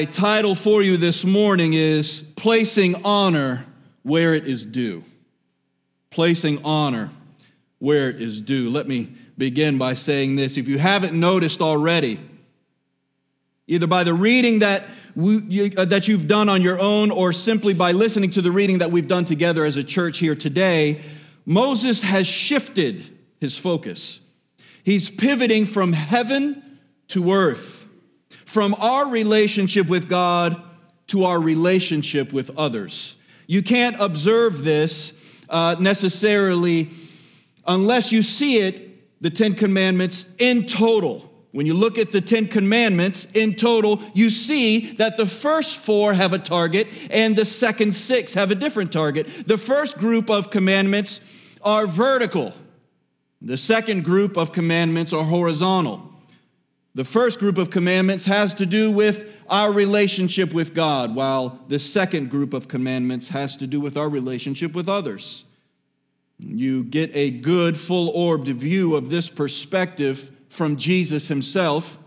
My title for you this morning is Placing Honor Where It Is Due. Placing honor where it is due. Let me begin by saying this. If you haven't noticed already, either by the reading that, we, you, uh, that you've done on your own or simply by listening to the reading that we've done together as a church here today, Moses has shifted his focus. He's pivoting from heaven to earth from our relationship with God to our relationship with others. You can't observe this uh, necessarily unless you see it, the Ten Commandments, in total. When you look at the Ten Commandments in total, you see that the first four have a target and the second six have a different target. The first group of commandments are vertical, the second group of commandments are horizontal. The first group of commandments has to do with our relationship with God, while the second group of commandments has to do with our relationship with others. You get a good, full orbed view of this perspective from Jesus himself.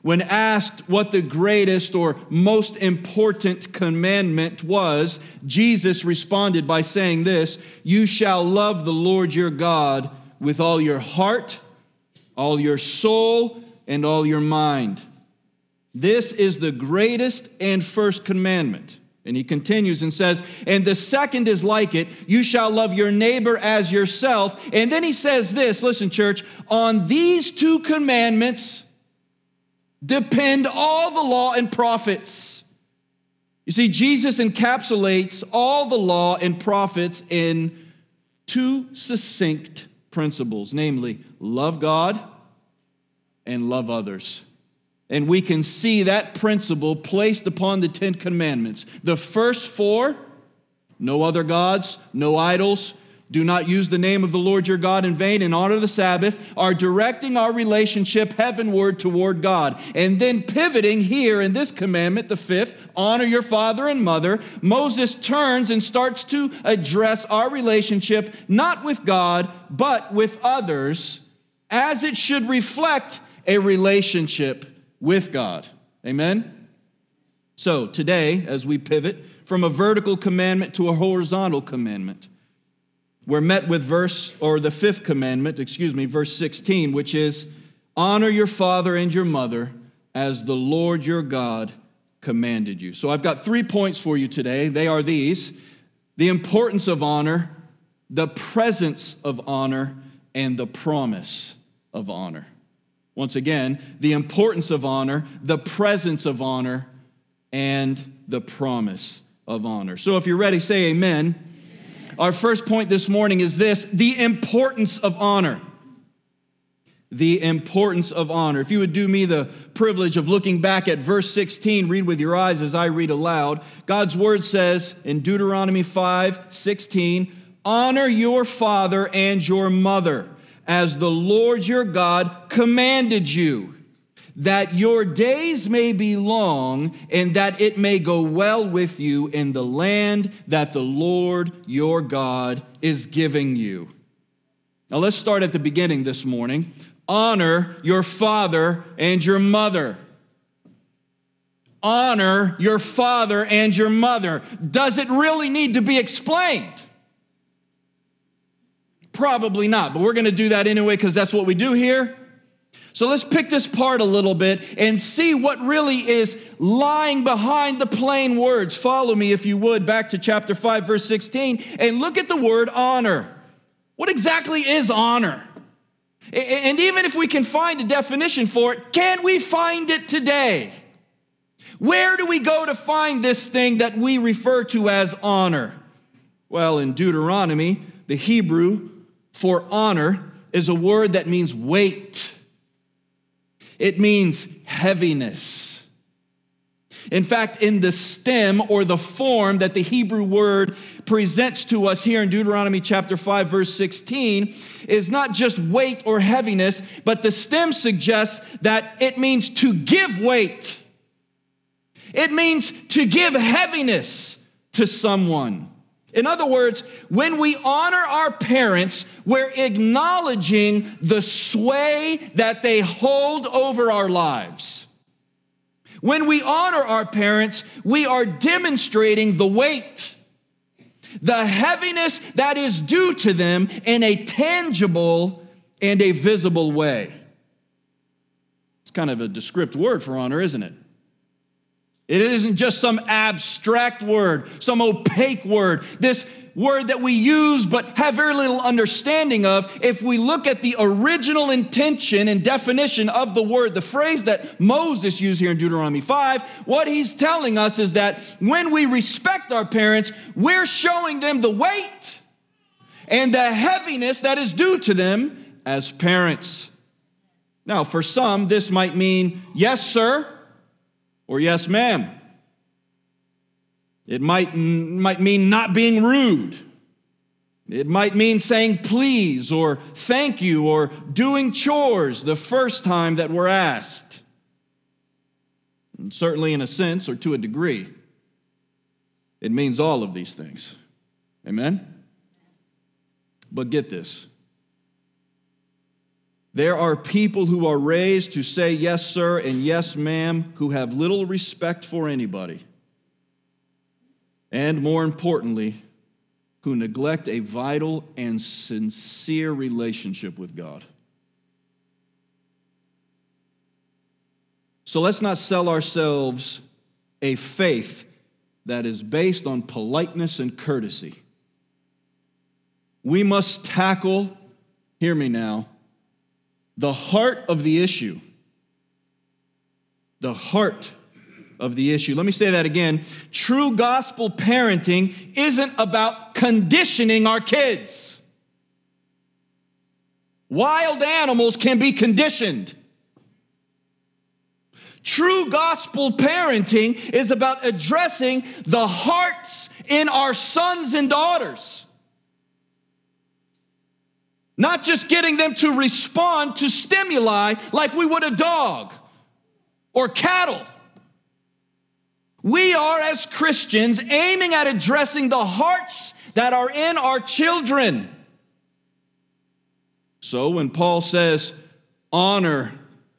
When asked what the greatest or most important commandment was, Jesus responded by saying this You shall love the Lord your God with all your heart, all your soul, and all your mind. This is the greatest and first commandment. And he continues and says, and the second is like it you shall love your neighbor as yourself. And then he says this listen, church, on these two commandments depend all the law and prophets. You see, Jesus encapsulates all the law and prophets in two succinct principles namely, love God and love others. And we can see that principle placed upon the Ten Commandments. The first four no other gods, no idols, do not use the name of the Lord your God in vain and honor the Sabbath are directing our relationship heavenward toward God. And then pivoting here in this commandment, the fifth, honor your father and mother, Moses turns and starts to address our relationship not with God, but with others as it should reflect a relationship with God. Amen? So, today, as we pivot from a vertical commandment to a horizontal commandment, we're met with verse, or the fifth commandment, excuse me, verse 16, which is honor your father and your mother as the Lord your God commanded you. So, I've got three points for you today. They are these the importance of honor, the presence of honor, and the promise of honor. Once again, the importance of honor, the presence of honor, and the promise of honor. So if you're ready, say amen. Our first point this morning is this the importance of honor. The importance of honor. If you would do me the privilege of looking back at verse 16, read with your eyes as I read aloud. God's word says in Deuteronomy 5 16, honor your father and your mother as the Lord your God commanded you, that your days may be long and that it may go well with you in the land that the Lord your God is giving you. Now let's start at the beginning this morning. Honor your father and your mother. Honor your father and your mother. Does it really need to be explained? Probably not, but we're going to do that anyway because that's what we do here. So let's pick this part a little bit and see what really is lying behind the plain words. Follow me, if you would, back to chapter 5, verse 16, and look at the word honor. What exactly is honor? And even if we can find a definition for it, can we find it today? Where do we go to find this thing that we refer to as honor? Well, in Deuteronomy, the Hebrew for honor is a word that means weight, it means heaviness. In fact, in the stem or the form that the Hebrew word presents to us here in Deuteronomy chapter 5, verse 16, is not just weight or heaviness, but the stem suggests that it means to give weight. It means to give heaviness to someone. In other words, when we honor our parents, we're acknowledging the sway that they hold over our lives. When we honor our parents, we are demonstrating the weight, the heaviness that is due to them in a tangible and a visible way. It's kind of a descriptive word for honor, isn't it? It isn't just some abstract word, some opaque word. This word that we use but have very little understanding of, if we look at the original intention and definition of the word, the phrase that Moses used here in Deuteronomy 5, what he's telling us is that when we respect our parents, we're showing them the weight and the heaviness that is due to them as parents. Now, for some, this might mean yes, sir, or yes, ma'am. It might, might mean not being rude. It might mean saying please or thank you or doing chores the first time that we're asked. And certainly, in a sense or to a degree, it means all of these things. Amen? But get this there are people who are raised to say yes, sir, and yes, ma'am, who have little respect for anybody and more importantly, who neglect a vital and sincere relationship with God. So let's not sell ourselves a faith that is based on politeness and courtesy. We must tackle, hear me now, the heart of the issue. The heart of the issue. Let me say that again. True gospel parenting isn't about conditioning our kids. Wild animals can be conditioned. True gospel parenting is about addressing the hearts in our sons and daughters. Not just getting them to respond to stimuli like we would a dog or cattle. We are, as Christians, aiming at addressing the hearts that are in our children. So when Paul says, honor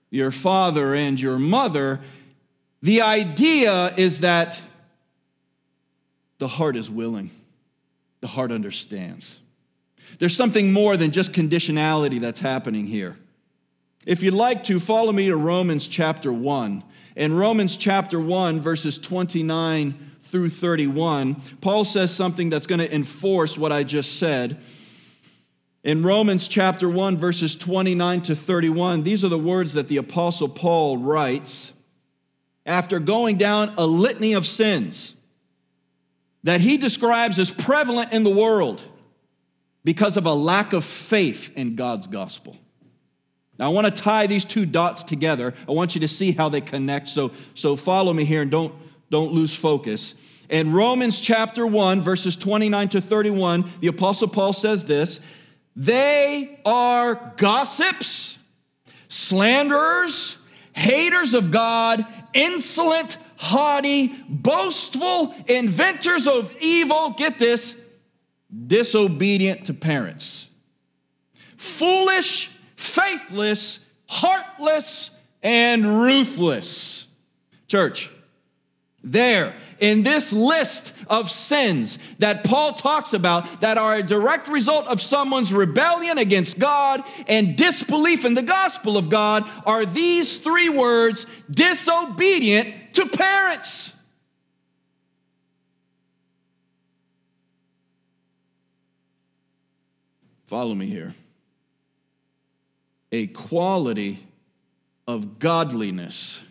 your father and your mother, the idea is that the heart is willing, the heart understands. There's something more than just conditionality that's happening here. If you'd like to, follow me to Romans chapter 1. In Romans chapter 1, verses 29 through 31, Paul says something that's going to enforce what I just said. In Romans chapter 1, verses 29 to 31, these are the words that the Apostle Paul writes after going down a litany of sins that he describes as prevalent in the world because of a lack of faith in God's gospel. Now, I want to tie these two dots together. I want you to see how they connect. So, so follow me here and don't, don't lose focus. In Romans chapter 1, verses 29 to 31, the Apostle Paul says this They are gossips, slanderers, haters of God, insolent, haughty, boastful, inventors of evil. Get this disobedient to parents, foolish faithless, heartless, and ruthless. Church, there in this list of sins that Paul talks about that are a direct result of someone's rebellion against God and disbelief in the gospel of God are these three words disobedient to parents. Follow me here a quality of godliness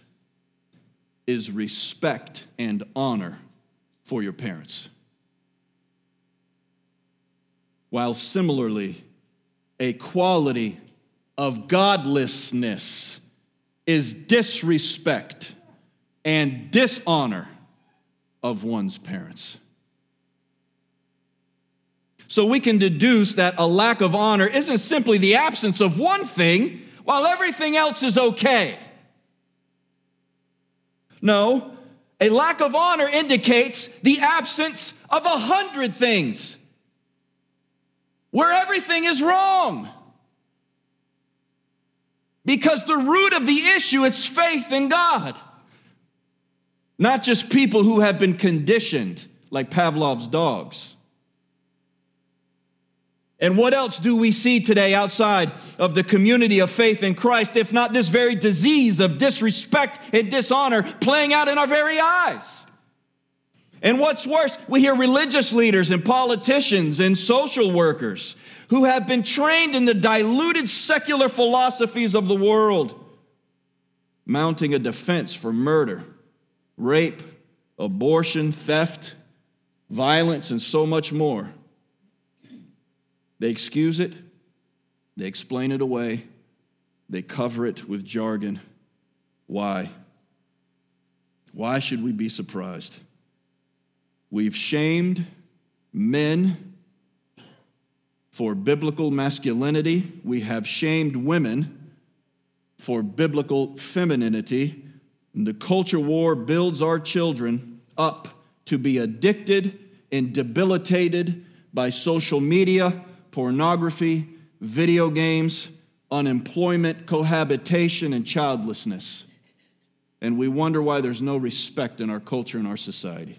is respect and honor for your parents. While similarly, a quality of godlessness is disrespect and dishonor of one's parents. So we can deduce that a lack of honor isn't simply the absence of one thing while everything else is okay. No, a lack of honor indicates the absence of a hundred things where everything is wrong. Because the root of the issue is faith in God. not just people who have been conditioned like Pavlov's dogs. And what else do we see today outside of the community of faith in Christ, if not this very disease of disrespect and dishonor playing out in our very eyes? And what's worse, we hear religious leaders and politicians and social workers who have been trained in the diluted secular philosophies of the world mounting a defense for murder, rape, abortion, theft, violence, and so much more. They excuse it, they explain it away, they cover it with jargon. Why? Why should we be surprised? We've shamed men for biblical masculinity, we have shamed women for biblical femininity. And the culture war builds our children up to be addicted and debilitated by social media, pornography, video games, unemployment, cohabitation, and childlessness. And we wonder why there's no respect in our culture and our society.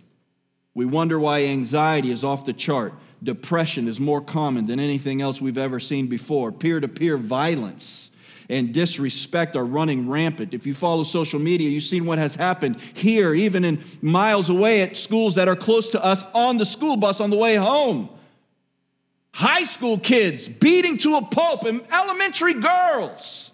We wonder why anxiety is off the chart. Depression is more common than anything else we've ever seen before. Peer to peer violence and disrespect are running rampant. If you follow social media, you've seen what has happened here, even in miles away at schools that are close to us on the school bus on the way home. High school kids beating to a pulp and elementary girls.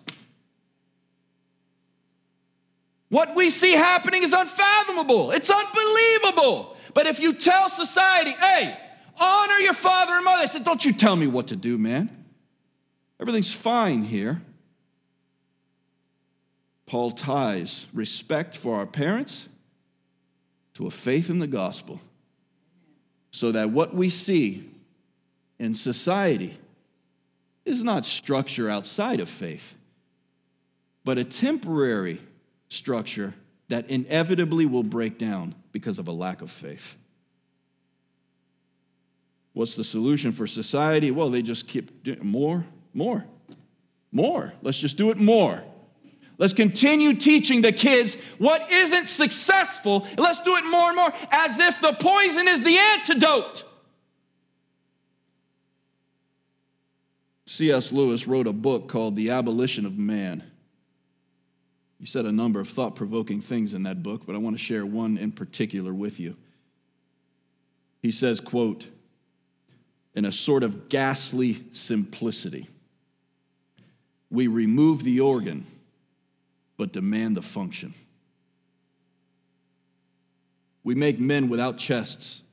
What we see happening is unfathomable. It's unbelievable. But if you tell society, hey, honor your father and mother, they said, don't you tell me what to do, man. Everything's fine here. Paul ties respect for our parents to a faith in the gospel so that what we see in society is not structure outside of faith, but a temporary structure that inevitably will break down because of a lack of faith. What's the solution for society? Well, they just keep doing more, more, more. Let's just do it more. Let's continue teaching the kids what isn't successful. Let's do it more and more as if the poison is the antidote. C.S. Lewis wrote a book called The Abolition of Man. He said a number of thought provoking things in that book, but I want to share one in particular with you. He says, quote, in a sort of ghastly simplicity, we remove the organ but demand the function. We make men without chests,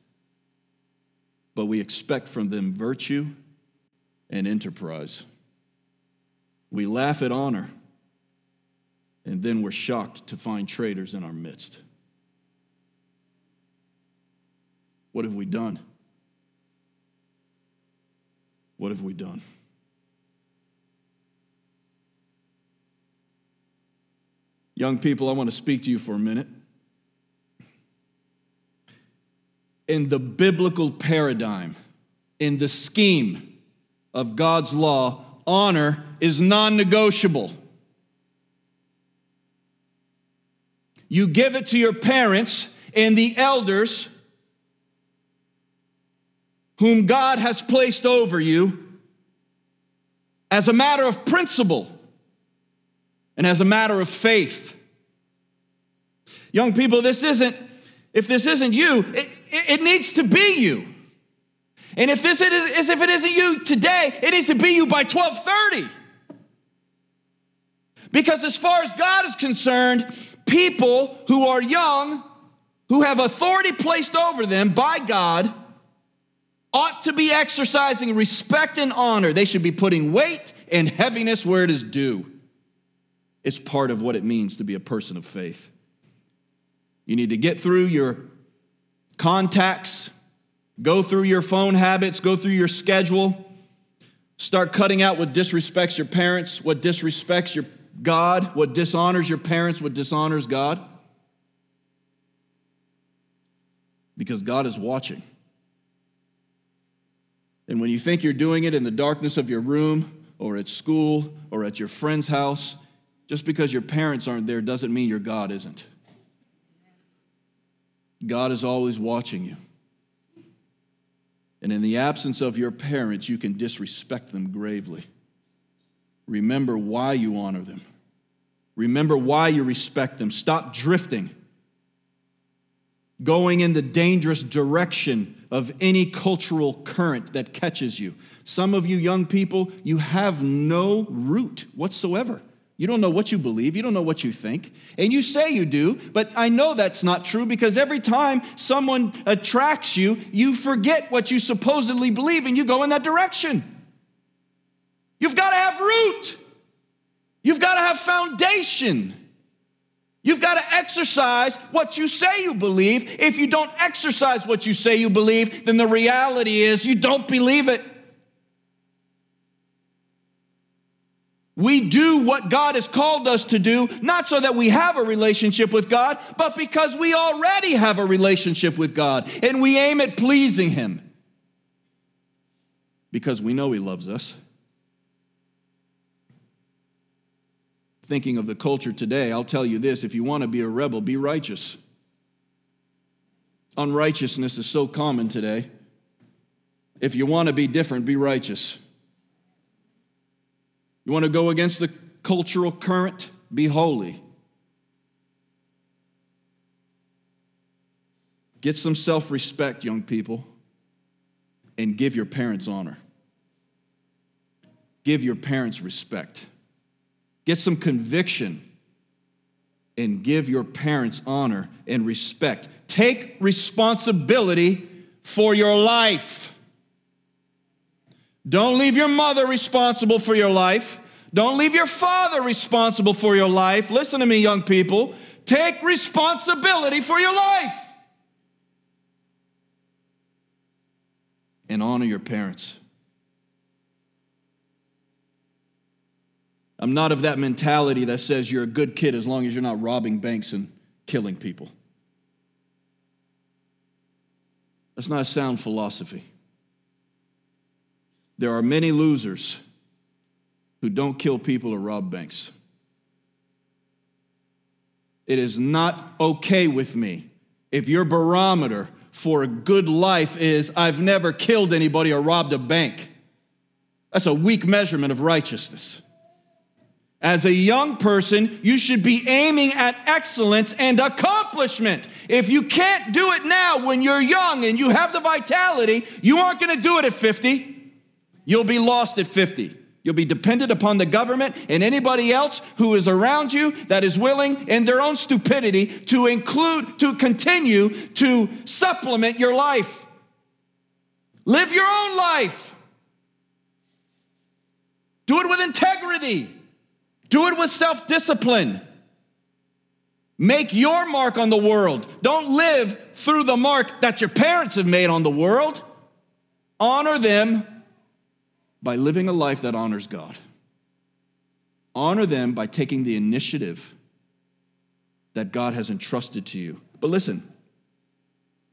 but we expect from them virtue and enterprise. We laugh at honor and then we're shocked to find traitors in our midst. What have we done? What have we done? Young people, I want to speak to you for a minute. In the biblical paradigm, in the scheme of God's law, honor is non negotiable. You give it to your parents and the elders whom God has placed over you as a matter of principle and as a matter of faith. Young people, this isn't, if this isn't you, it, it needs to be you. And if this is, if it isn't you today, it needs to be you by 1230. Because as far as God is concerned, people who are young, who have authority placed over them by God, ought to be exercising respect and honor. They should be putting weight and heaviness where it is due. It's part of what it means to be a person of faith. You need to get through your contacts, go through your phone habits, go through your schedule, start cutting out what disrespects your parents, what disrespects your God, what dishonors your parents, what dishonors God? Because God is watching. And when you think you're doing it in the darkness of your room or at school or at your friend's house, just because your parents aren't there doesn't mean your God isn't. God is always watching you. And in the absence of your parents, you can disrespect them gravely. Remember why you honor them. Remember why you respect them. Stop drifting, going in the dangerous direction of any cultural current that catches you. Some of you young people, you have no root whatsoever. You don't know what you believe, you don't know what you think. And you say you do, but I know that's not true because every time someone attracts you, you forget what you supposedly believe and you go in that direction. You've got to have root. You've got to have foundation. You've got to exercise what you say you believe. If you don't exercise what you say you believe, then the reality is you don't believe it. We do what God has called us to do, not so that we have a relationship with God, but because we already have a relationship with God and we aim at pleasing Him. Because we know He loves us. thinking of the culture today, I'll tell you this if you want to be a rebel, be righteous. Unrighteousness is so common today. If you want to be different, be righteous. You want to go against the cultural current, be holy. Get some self respect, young people, and give your parents honor. Give your parents respect. Get some conviction and give your parents honor and respect. Take responsibility for your life. Don't leave your mother responsible for your life. Don't leave your father responsible for your life. Listen to me, young people. Take responsibility for your life. And honor your parents. I'm not of that mentality that says you're a good kid as long as you're not robbing banks and killing people. That's not a sound philosophy. There are many losers who don't kill people or rob banks. It is not okay with me if your barometer for a good life is I've never killed anybody or robbed a bank. That's a weak measurement of righteousness. As a young person, you should be aiming at excellence and accomplishment. If you can't do it now when you're young and you have the vitality, you aren't going to do it at 50. You'll be lost at 50. You'll be dependent upon the government and anybody else who is around you that is willing in their own stupidity to include to continue to supplement your life. Live your own life. Do it with integrity. Do it with self discipline. Make your mark on the world. Don't live through the mark that your parents have made on the world. Honor them by living a life that honors God. Honor them by taking the initiative that God has entrusted to you. But listen,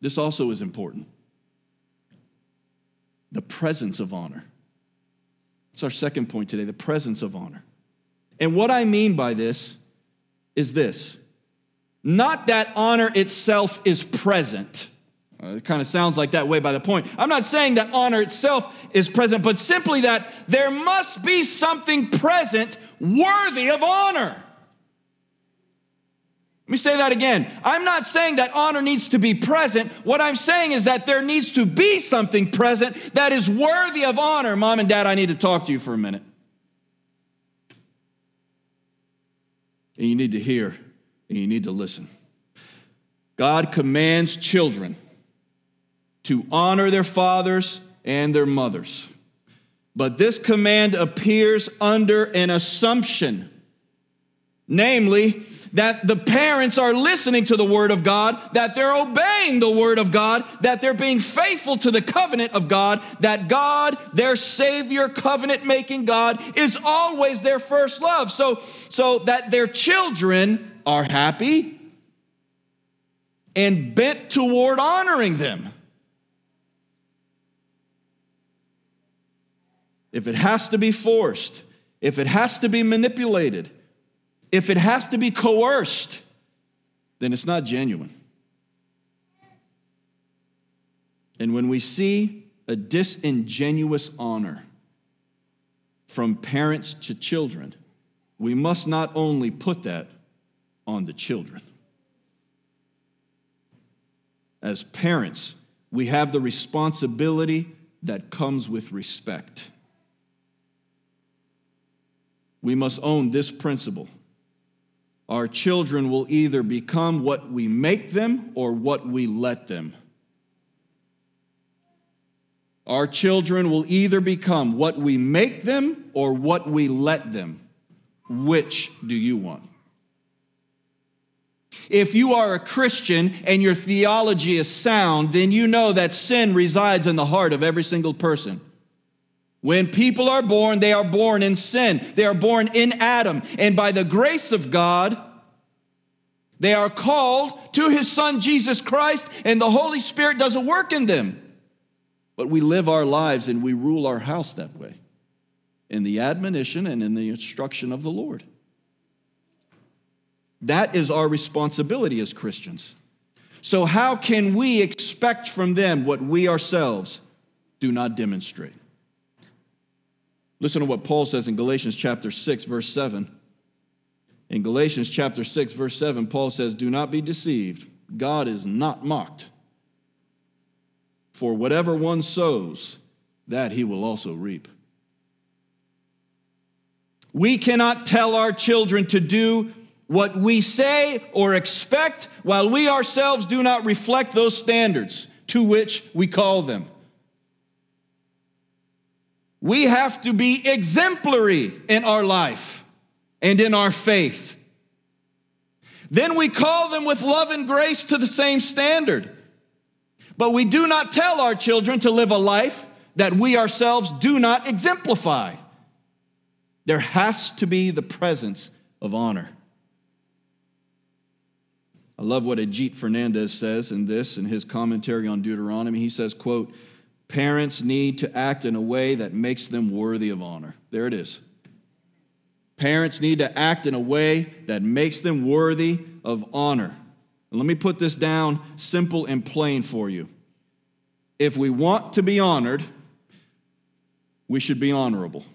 this also is important the presence of honor. It's our second point today the presence of honor. And what I mean by this is this not that honor itself is present. It kind of sounds like that way by the point. I'm not saying that honor itself is present, but simply that there must be something present worthy of honor. Let me say that again. I'm not saying that honor needs to be present. What I'm saying is that there needs to be something present that is worthy of honor. Mom and dad, I need to talk to you for a minute. and you need to hear and you need to listen. God commands children to honor their fathers and their mothers. But this command appears under an assumption, namely, that the parents are listening to the word of God, that they're obeying the word of God, that they're being faithful to the covenant of God, that God, their Savior, covenant making God, is always their first love. So, so that their children are happy and bent toward honoring them. If it has to be forced, if it has to be manipulated, if it has to be coerced, then it's not genuine. And when we see a disingenuous honor from parents to children, we must not only put that on the children. As parents, we have the responsibility that comes with respect. We must own this principle. Our children will either become what we make them or what we let them. Our children will either become what we make them or what we let them. Which do you want? If you are a Christian and your theology is sound, then you know that sin resides in the heart of every single person. When people are born, they are born in sin. They are born in Adam. And by the grace of God, they are called to his son Jesus Christ, and the Holy Spirit does a work in them. But we live our lives and we rule our house that way in the admonition and in the instruction of the Lord. That is our responsibility as Christians. So, how can we expect from them what we ourselves do not demonstrate? Listen to what Paul says in Galatians chapter 6, verse 7. In Galatians chapter 6, verse 7, Paul says, Do not be deceived. God is not mocked. For whatever one sows, that he will also reap. We cannot tell our children to do what we say or expect while we ourselves do not reflect those standards to which we call them. We have to be exemplary in our life and in our faith. Then we call them with love and grace to the same standard. But we do not tell our children to live a life that we ourselves do not exemplify. There has to be the presence of honor. I love what Ajith Fernandez says in this in his commentary on Deuteronomy. He says, quote, parents need to act in a way that makes them worthy of honor. There it is. Parents need to act in a way that makes them worthy of honor. And let me put this down simple and plain for you. If we want to be honored, we should be honorable.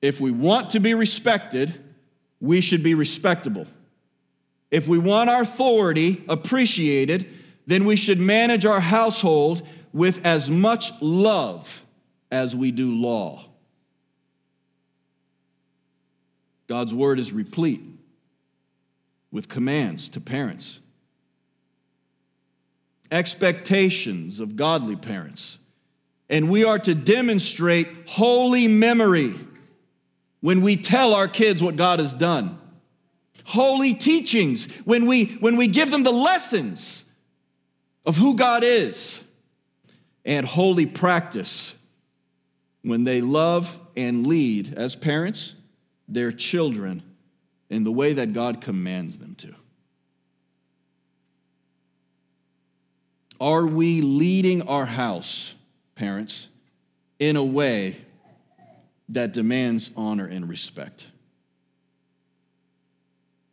If we want to be respected, we should be respectable. If we want our authority appreciated, then we should manage our household with as much love as we do law. God's word is replete with commands to parents, expectations of godly parents. And we are to demonstrate holy memory when we tell our kids what God has done holy teachings, when we, when we give them the lessons of who God is, and holy practice when they love and lead as parents their children in the way that God commands them to. Are we leading our house, parents, in a way that demands honor and respect?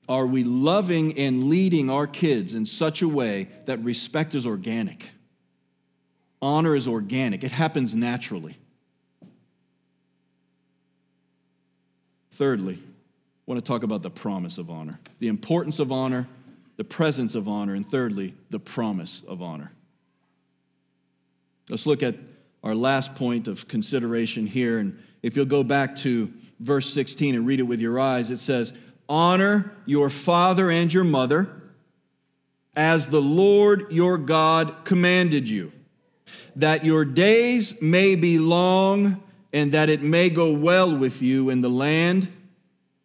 Are we loving and leading our kids in such a way that respect is organic? Honor is organic, it happens naturally. Thirdly, I want to talk about the promise of honor, the importance of honor, the presence of honor, and thirdly, the promise of honor. Let's look at our last point of consideration here. And if you'll go back to verse 16 and read it with your eyes, it says, Honor your father and your mother as the Lord your God commanded you, that your days may be long and that it may go well with you in the land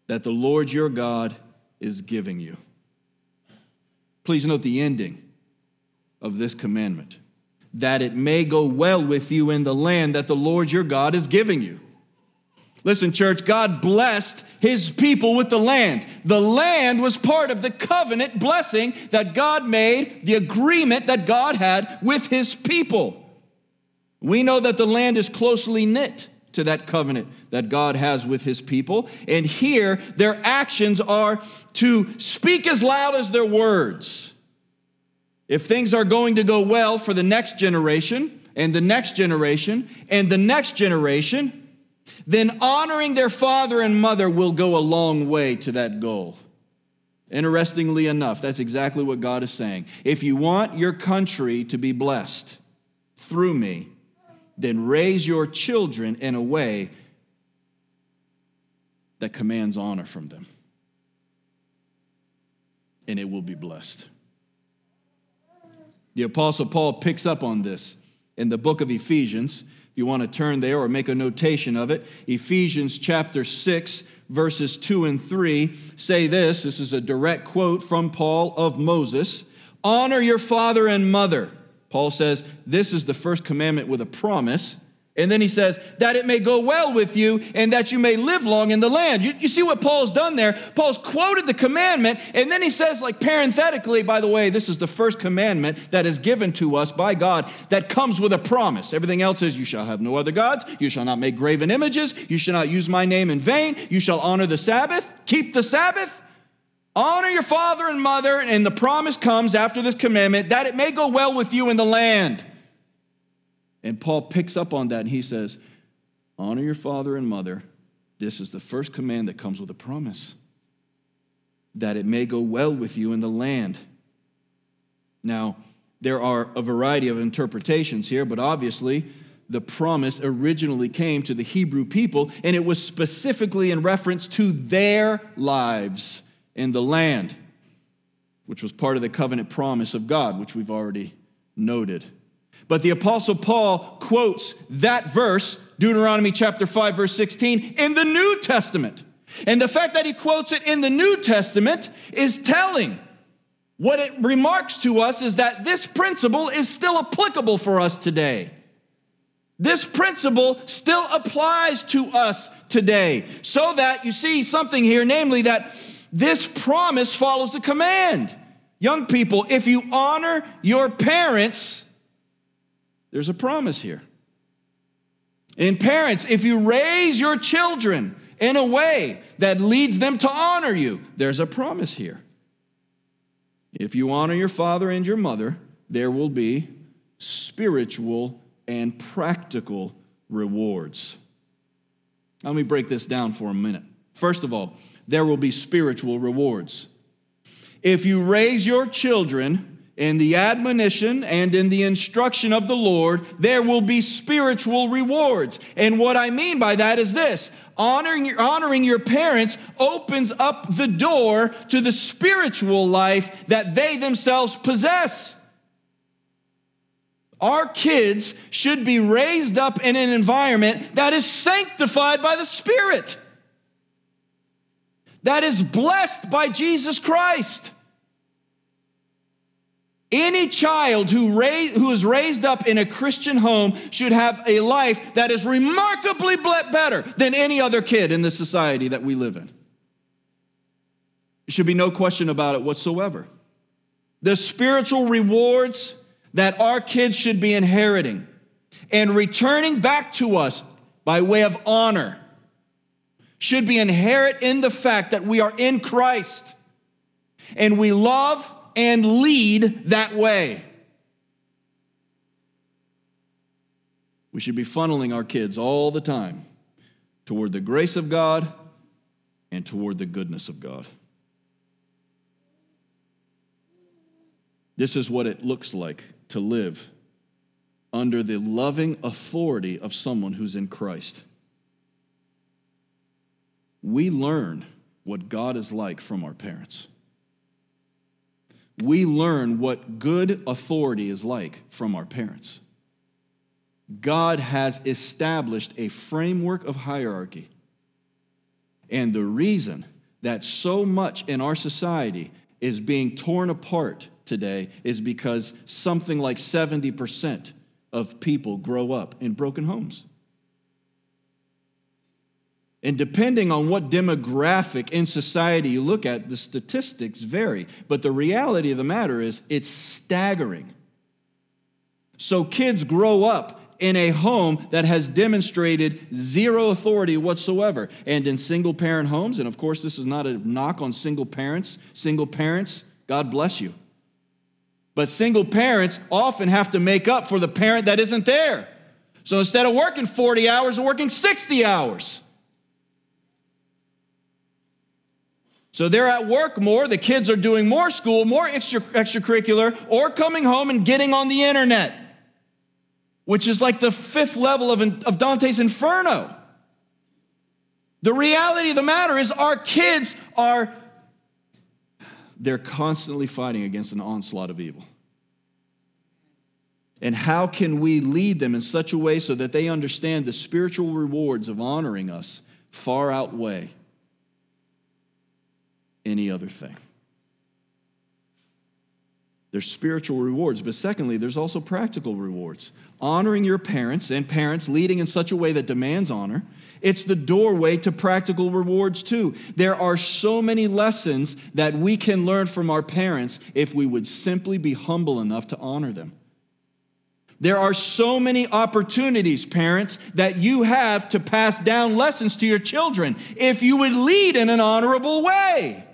that the Lord your God is giving you. Please note the ending of this commandment that it may go well with you in the land that the Lord your God is giving you. Listen, church, God blessed his people with the land. The land was part of the covenant blessing that God made, the agreement that God had with his people. We know that the land is closely knit to that covenant that God has with his people. And here, their actions are to speak as loud as their words. if things are going to go well for the next generation and the next generation and the next generation, then honoring their father and mother will go a long way to that goal. Interestingly enough, that's exactly what God is saying. If you want your country to be blessed through me, then raise your children in a way that commands honor from them. And it will be blessed. The Apostle Paul picks up on this in the book of Ephesians. You want to turn there or make a notation of it, Ephesians chapter 6, verses 2 and 3 say this. This is a direct quote from Paul of Moses Honor your father and mother. Paul says, This is the first commandment with a promise. And then he says, that it may go well with you and that you may live long in the land. You, you, see what Paul's done there? Paul's quoted the commandment, and then he says, like parenthetically, by the way, this is the first commandment that is given to us by God that comes with a promise. Everything else is, you shall have no other gods, you shall not make graven images, you shall not use my name in vain, you shall honor the Sabbath, keep the Sabbath. Honor your father and mother, and the promise comes after this commandment that it may go well with you in the land. And Paul picks up on that and he says, Honor your father and mother. This is the first command that comes with a promise that it may go well with you in the land. Now, there are a variety of interpretations here, but obviously, the promise originally came to the Hebrew people, and it was specifically in reference to their lives in the land, which was part of the covenant promise of God, which we've already noted. But the Apostle Paul quotes that verse, Deuteronomy chapter 5, verse 16, in the New Testament. And the fact that he quotes it in the New Testament is telling. What it remarks to us is that this principle is still applicable for us today. This principle still applies to us today. So that you see something here, namely that this promise follows the command. Young people, if you honor your parents, there's a promise here. And parents, if you raise your children in a way that leads them to honor you, there's a promise here. If you honor your father and your mother, there will be spiritual and practical rewards. Let me break this down for a minute. First of all, there will be spiritual rewards. If you raise your children in the admonition and in the instruction of the Lord, there will be spiritual rewards. And what I mean by that is this honoring, honoring your parents opens up the door to the spiritual life that they themselves possess. Our kids should be raised up in an environment that is sanctified by the Spirit, that is blessed by Jesus Christ. Any child who, who is raised up in a Christian home should have a life that is remarkably better than any other kid in the society that we live in. There should be no question about it whatsoever. The spiritual rewards that our kids should be inheriting and returning back to us by way of honor should be inherent in the fact that we are in Christ and we love and lead that way. We should be funneling our kids all the time toward the grace of God and toward the goodness of God. This is what it looks like to live under the loving authority of someone who's in Christ. We learn what God is like from our parents we learn what good authority is like from our parents. God has established a framework of hierarchy. And the reason that so much in our society is being torn apart today is because something like 70% of people grow up in broken homes. And depending on what demographic in society you look at, the statistics vary. But the reality of the matter is, it's staggering. So kids grow up in a home that has demonstrated zero authority whatsoever. And in single parent homes, and of course, this is not a knock on single parents, single parents, God bless you. But single parents often have to make up for the parent that isn't there. So instead of working 40 hours, they're working 60 hours. So they're at work more, the kids are doing more school, more extra, extracurricular, or coming home and getting on the internet, which is like the fifth level of, of Dante's Inferno. The reality of the matter is, our kids are, they're constantly fighting against an onslaught of evil. And how can we lead them in such a way so that they understand the spiritual rewards of honoring us far outweigh any other thing. There's spiritual rewards, but secondly, there's also practical rewards. Honoring your parents and parents leading in such a way that demands honor, it's the doorway to practical rewards too. There are so many lessons that we can learn from our parents if we would simply be humble enough to honor them. There are so many opportunities, parents, that you have to pass down lessons to your children if you would lead in an honorable way.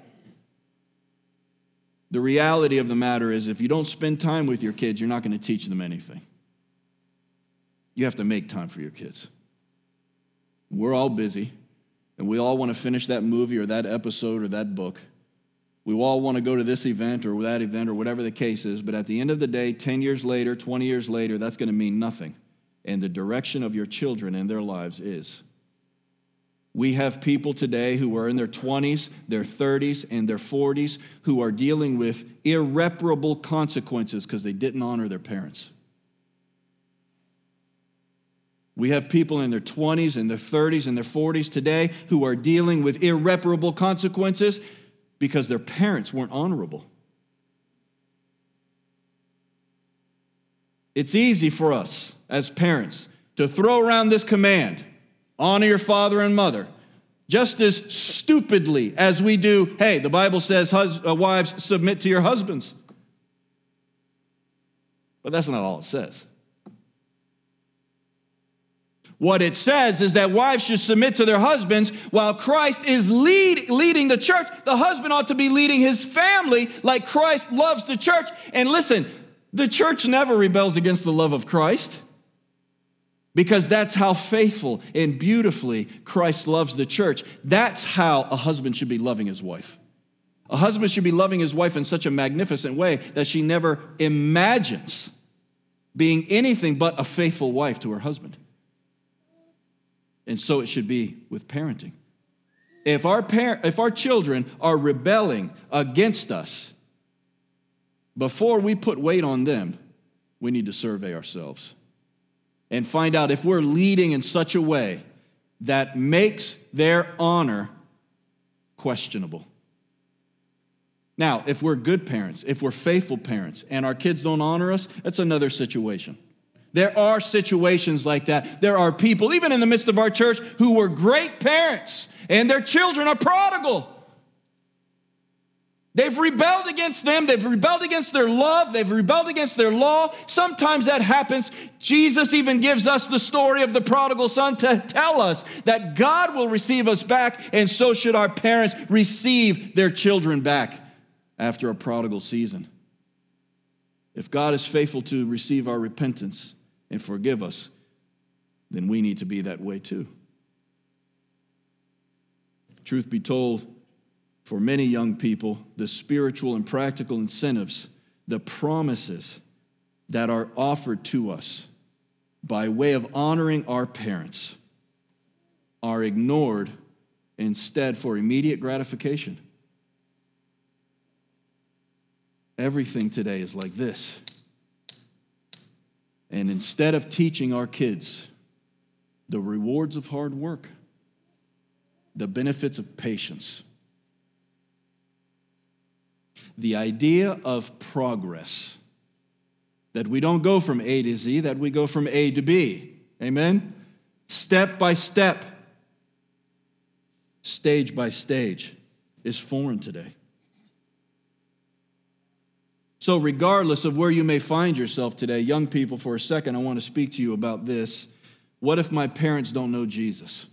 The reality of the matter is, if you don't spend time with your kids, you're not going to teach them anything. You have to make time for your kids. We're all busy, and we all want to finish that movie or that episode or that book. We all want to go to this event or that event or whatever the case is, but at the end of the day, 10 years later, 20 years later, that's going to mean nothing. And the direction of your children and their lives is. We have people today who are in their 20s, their 30s, and their 40s who are dealing with irreparable consequences because they didn't honor their parents. We have people in their 20s and their 30s and their 40s today who are dealing with irreparable consequences because their parents weren't honorable. It's easy for us as parents to throw around this command honor your father and mother. Just as stupidly as we do, hey, the Bible says, hus- uh, wives, submit to your husbands. But that's not all it says. What it says is that wives should submit to their husbands while Christ is lead, leading the church. The husband ought to be leading his family like Christ loves the church. And listen, the church never rebels against the love of Christ because that's how faithful and beautifully Christ loves the church. That's how a husband should be loving his wife. A husband should be loving his wife in such a magnificent way that she never imagines being anything but a faithful wife to her husband. And so it should be with parenting. If our, par- if our children are rebelling against us, before we put weight on them, we need to survey ourselves and find out if we're leading in such a way that makes their honor questionable. Now, if we're good parents, if we're faithful parents, and our kids don't honor us, that's another situation. There are situations like that. There are people, even in the midst of our church, who were great parents, and their children are prodigal. They've rebelled against them. They've rebelled against their love. They've rebelled against their law. Sometimes that happens. Jesus even gives us the story of the prodigal son to tell us that God will receive us back, and so should our parents receive their children back after a prodigal season. If God is faithful to receive our repentance and forgive us, then we need to be that way too. Truth be told, for many young people, the spiritual and practical incentives, the promises that are offered to us by way of honoring our parents are ignored instead for immediate gratification. Everything today is like this. And instead of teaching our kids the rewards of hard work, the benefits of patience, the idea of progress. That we don't go from A to Z, that we go from A to B. Amen? Step by step, stage by stage, is foreign today. So, regardless of where you may find yourself today, young people, for a second, I want to speak to you about this. What if my parents don't know Jesus?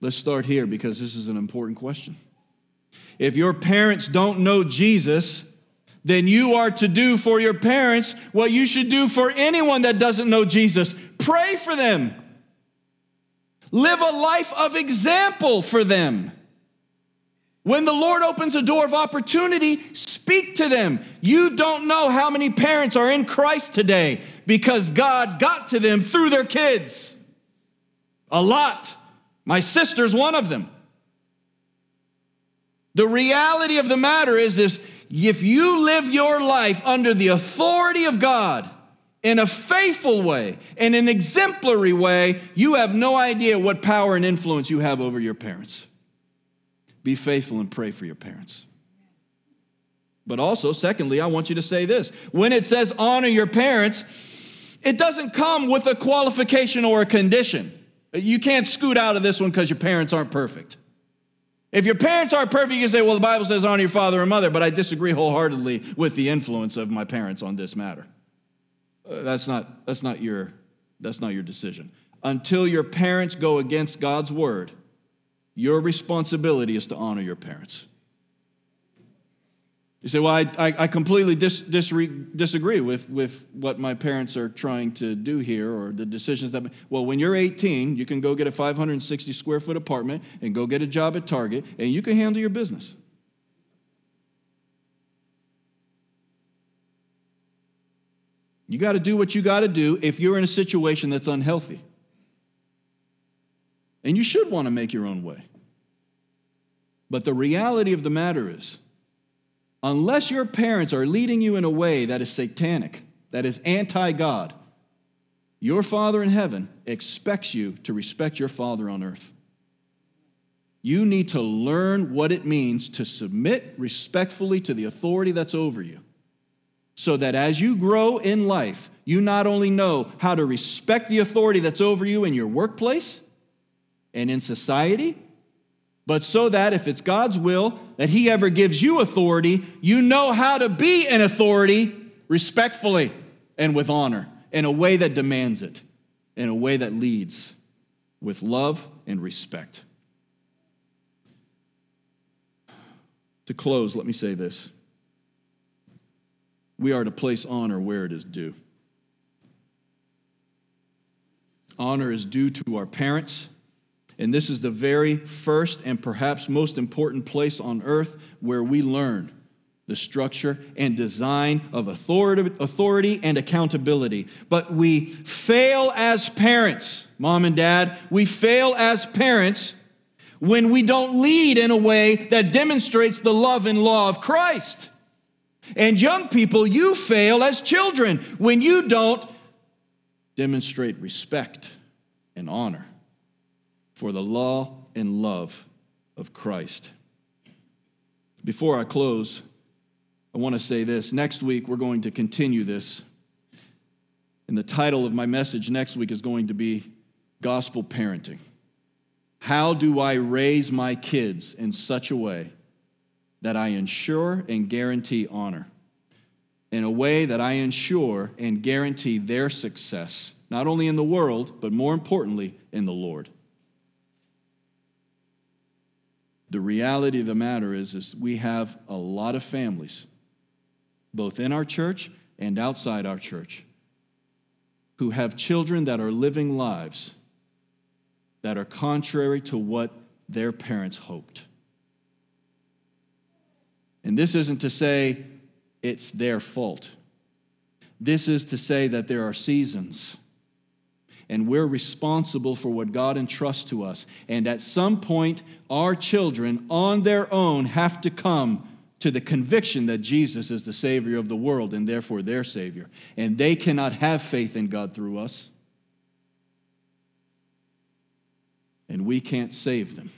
Let's start here because this is an important question. If your parents don't know Jesus, then you are to do for your parents what you should do for anyone that doesn't know Jesus pray for them, live a life of example for them. When the Lord opens a door of opportunity, speak to them. You don't know how many parents are in Christ today because God got to them through their kids. A lot. My sister's one of them. The reality of the matter is this if you live your life under the authority of God in a faithful way, in an exemplary way, you have no idea what power and influence you have over your parents. Be faithful and pray for your parents. But also, secondly, I want you to say this when it says honor your parents, it doesn't come with a qualification or a condition. You can't scoot out of this one because your parents aren't perfect. If your parents aren't perfect, you can say, well, the Bible says honor your father and mother, but I disagree wholeheartedly with the influence of my parents on this matter. Uh, that's, not, that's, not your, that's not your decision. Until your parents go against God's word, your responsibility is to honor your parents. You say, well, I, I, I completely dis, dis, disagree with, with what my parents are trying to do here or the decisions that. Well, when you're 18, you can go get a 560 square foot apartment and go get a job at Target and you can handle your business. You got to do what you got to do if you're in a situation that's unhealthy. And you should want to make your own way. But the reality of the matter is, unless your parents are leading you in a way that is satanic, that is anti God, your Father in heaven expects you to respect your Father on earth. You need to learn what it means to submit respectfully to the authority that's over you. So that as you grow in life, you not only know how to respect the authority that's over you in your workplace and in society, but so that if it's God's will that He ever gives you authority, you know how to be an authority respectfully and with honor in a way that demands it, in a way that leads with love and respect. To close, let me say this we are to place honor where it is due. Honor is due to our parents and this is the very first and perhaps most important place on earth where we learn the structure and design of authority and accountability. But we fail as parents, mom and dad, we fail as parents when we don't lead in a way that demonstrates the love and law of Christ. And young people, you fail as children when you don't demonstrate respect and honor for the law and love of Christ. Before I close, I want to say this. Next week, we're going to continue this. And the title of my message next week is going to be Gospel Parenting. How do I raise my kids in such a way that I ensure and guarantee honor? In a way that I ensure and guarantee their success, not only in the world, but more importantly, in the Lord. The reality of the matter is, is we have a lot of families, both in our church and outside our church, who have children that are living lives that are contrary to what their parents hoped. And this isn't to say it's their fault. This is to say that there are seasons and we're responsible for what God entrusts to us. And at some point, our children on their own have to come to the conviction that Jesus is the Savior of the world and therefore their Savior. And they cannot have faith in God through us. And we can't save them.